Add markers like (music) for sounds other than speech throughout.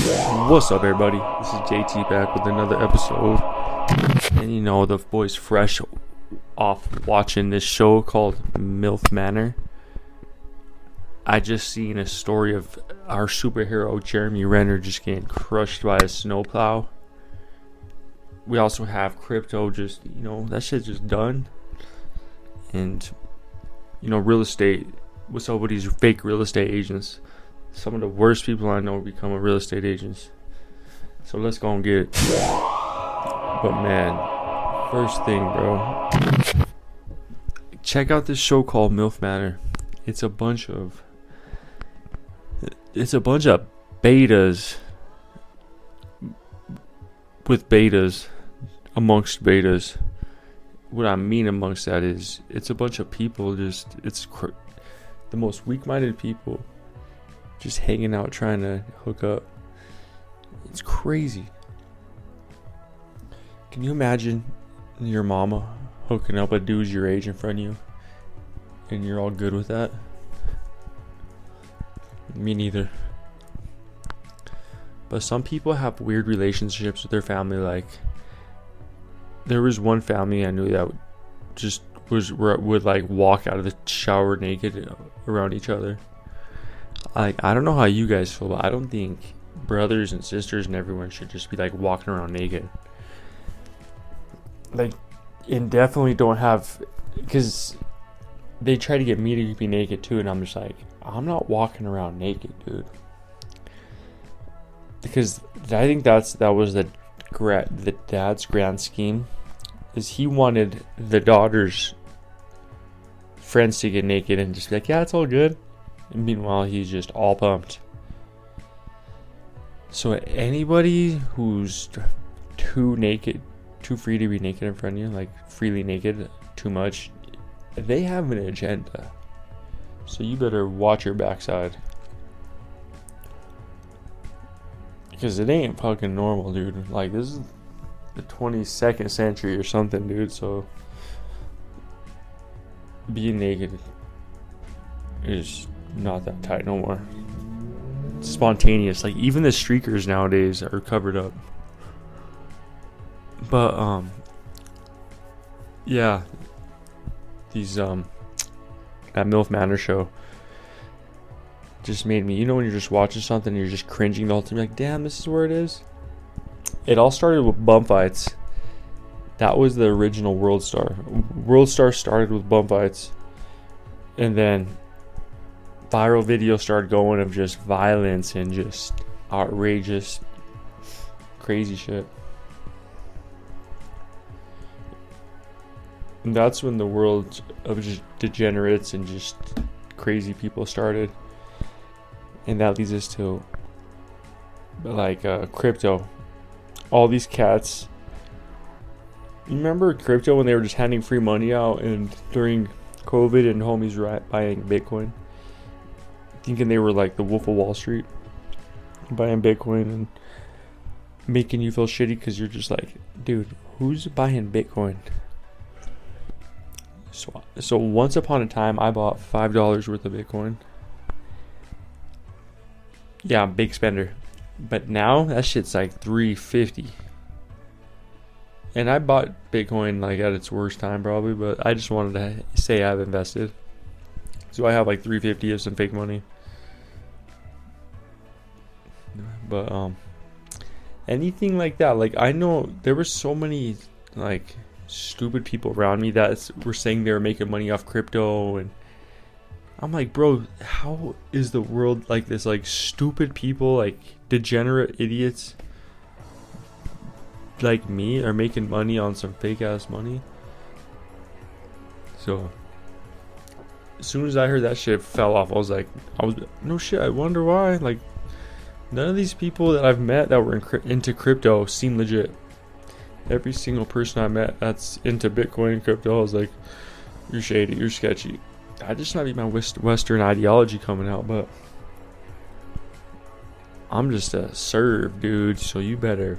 What's up, everybody? This is JT back with another episode. And you know, the boys fresh off watching this show called MILF Manor. I just seen a story of our superhero Jeremy Renner just getting crushed by a snowplow. We also have crypto just, you know, that shit's just done. And, you know, real estate. What's up with these fake real estate agents? Some of the worst people I know become real estate agents. So let's go and get it. But man, first thing, bro. Check out this show called MILF Manor. It's a bunch of it's a bunch of betas with betas amongst betas. What I mean amongst that is it's a bunch of people just it's cr- the most weak-minded people just hanging out trying to hook up. It's crazy. Can you imagine your mama hooking up a dude your age in front of you and you're all good with that? Me neither. But some people have weird relationships with their family. Like, there was one family I knew that just was would like walk out of the shower naked around each other. Like, I don't know how you guys feel, but I don't think brothers and sisters and everyone should just be like walking around naked. Like, and definitely don't have because they try to get me to be naked too, and I'm just like, I'm not walking around naked, dude. Because I think that's that was the the dad's grand scheme, is he wanted the daughter's friends to get naked and just be like, yeah, it's all good. And meanwhile, he's just all pumped. So anybody who's too naked, too free to be naked in front of you, like freely naked, too much, they have an agenda. So you better watch your backside. Because it ain't fucking normal, dude. Like, this is the 22nd century or something, dude. So, being naked is not that tight no more. It's spontaneous. Like, even the streakers nowadays are covered up. But, um, yeah. These, um, that MILF Manor show just made me, you know, when you're just watching something, you're just cringing the whole time, like, damn, this is where it is. It all started with bum fights. That was the original World Star. World Star started with bum fights, and then viral videos started going of just violence and just outrageous, crazy shit. And that's when the world of just degenerates and just crazy people started. And that leads us to like uh, crypto. All these cats. Remember crypto when they were just handing free money out and during COVID and homies buying Bitcoin? Thinking they were like the Wolf of Wall Street. Buying Bitcoin and making you feel shitty because you're just like, dude, who's buying Bitcoin? So, so once upon a time, I bought five dollars worth of Bitcoin. Yeah, I'm big spender, but now that shit's like three fifty. And I bought Bitcoin like at its worst time probably, but I just wanted to say I've invested. So I have like three fifty of some fake money. But um, anything like that, like I know there were so many like stupid people around me that were saying they were making money off crypto and I'm like, bro, how is the world like this? Like stupid people, like degenerate idiots like me are making money on some fake ass money. So as soon as I heard that shit fell off, I was like, I was no shit. I wonder why. Like none of these people that I've met that were in, into crypto seem legit every single person I met that's into Bitcoin and crypto, I was like, you're shady, you're sketchy. I just might be my Western ideology coming out, but I'm just a serve, dude. So you better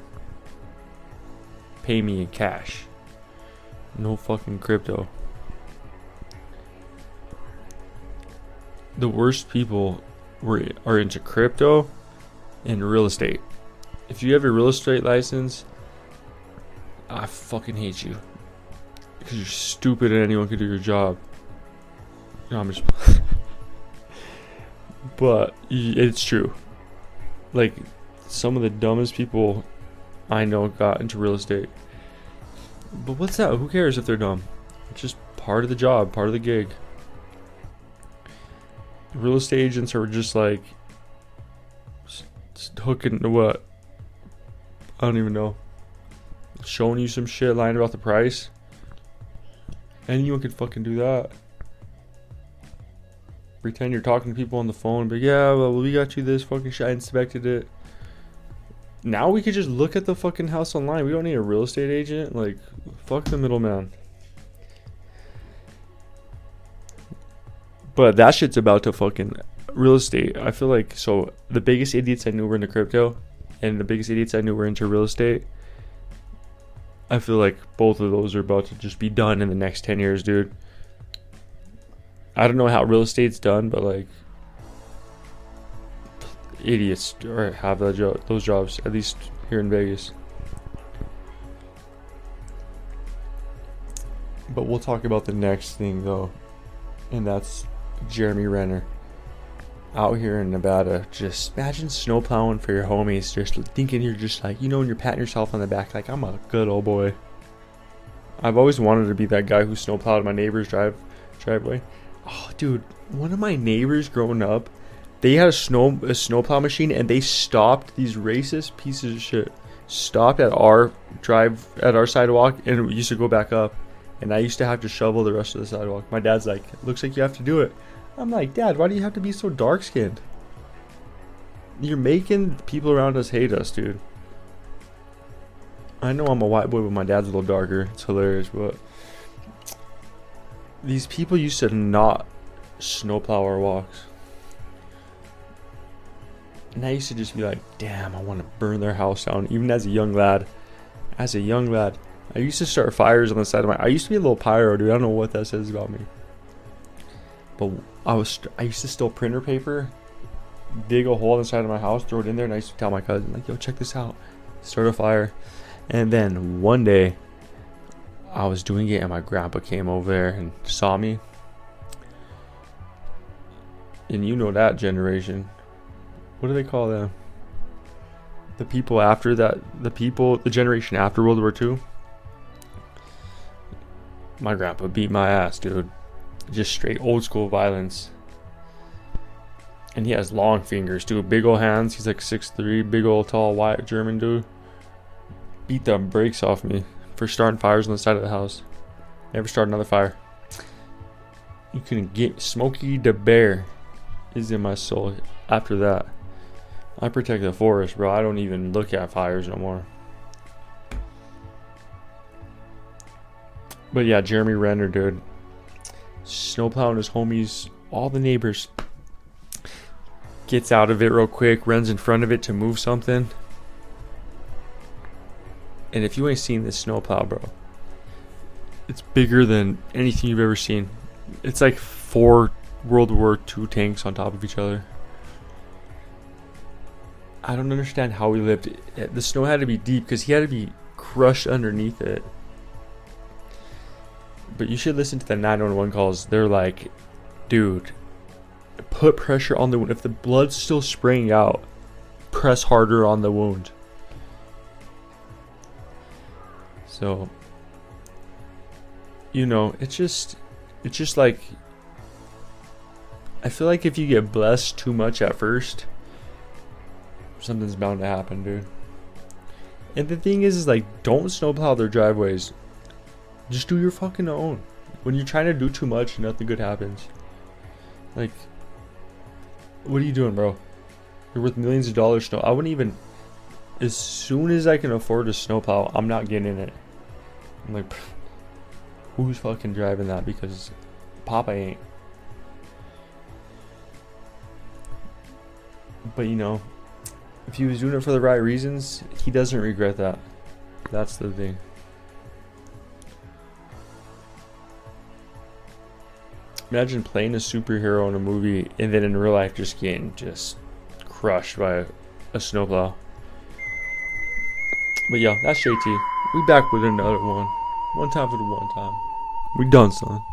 pay me in cash. No fucking crypto. The worst people were are into crypto and real estate. If you have a real estate license, I fucking hate you because you're stupid and anyone can do your job. No, I'm just. (laughs) but it's true. Like some of the dumbest people I know got into real estate. But what's that? Who cares if they're dumb? It's just part of the job, part of the gig. Real estate agents are just like hooking to what? I don't even know. Showing you some shit, lying about the price. Anyone can fucking do that. Pretend you're talking to people on the phone, but yeah, well, we got you this fucking shit. I inspected it. Now we could just look at the fucking house online. We don't need a real estate agent. Like, fuck the middleman. But that shit's about to fucking real estate. I feel like so the biggest idiots I knew were into crypto, and the biggest idiots I knew were into real estate. I feel like both of those are about to just be done in the next ten years, dude. I don't know how real estate's done, but like idiots or have that those jobs at least here in Vegas. But we'll talk about the next thing though, and that's Jeremy Renner out here in Nevada. Just imagine snowplowing for your homies, just thinking you're just like you know, when you're patting yourself on the back, like I'm a good old boy. I've always wanted to be that guy who snowplowed my neighbor's drive driveway. Oh, dude, one of my neighbors growing up they had a snow a snowplow machine and they stopped these racist pieces of shit. Stopped at our drive at our sidewalk and used to go back up. And I used to have to shovel the rest of the sidewalk. My dad's like, looks like you have to do it. I'm like, Dad, why do you have to be so dark skinned? You're making people around us hate us, dude. I know I'm a white boy, but my dad's a little darker. It's hilarious, but these people used to not snowplow our walks. And I used to just be like, damn, I want to burn their house down. Even as a young lad. As a young lad. I used to start fires on the side of my. I used to be a little pyro, dude. I don't know what that says about me. But I was. I used to steal printer paper, dig a hole inside of my house, throw it in there, and I used to tell my cousin, like, yo, check this out. Start a fire. And then one day, I was doing it, and my grandpa came over there and saw me. And you know that generation what do they call them? The people after that, the people, the generation after World War II. My grandpa beat my ass, dude. Just straight old school violence. And he has long fingers, dude. Big old hands. He's like 6'3, big old tall white German dude. Beat the brakes off me for starting fires on the side of the house. Never start another fire. You can get Smokey the Bear is in my soul after that. I protect the forest, bro. I don't even look at fires no more. But yeah, Jeremy Renner, dude. Snowplowing his homies, all the neighbors. Gets out of it real quick, runs in front of it to move something. And if you ain't seen this snowplow, bro, it's bigger than anything you've ever seen. It's like four World War II tanks on top of each other. I don't understand how he lived. The snow had to be deep because he had to be crushed underneath it. But you should listen to the 911 calls. They're like, dude, put pressure on the wound. If the blood's still spraying out, press harder on the wound. So, you know, it's just, it's just like, I feel like if you get blessed too much at first, something's bound to happen, dude. And the thing is, is like, don't snowplow their driveways. Just do your fucking own. When you're trying to do too much, nothing good happens. Like, what are you doing, bro? You're worth millions of dollars. Snow. I wouldn't even. As soon as I can afford a snowplow, I'm not getting in it. I'm like, who's fucking driving that? Because Papa ain't. But you know, if he was doing it for the right reasons, he doesn't regret that. That's the thing. Imagine playing a superhero in a movie and then in real life just getting just crushed by a snowplow. But yeah, that's JT. We back with another one. One time for the one time. We done, son.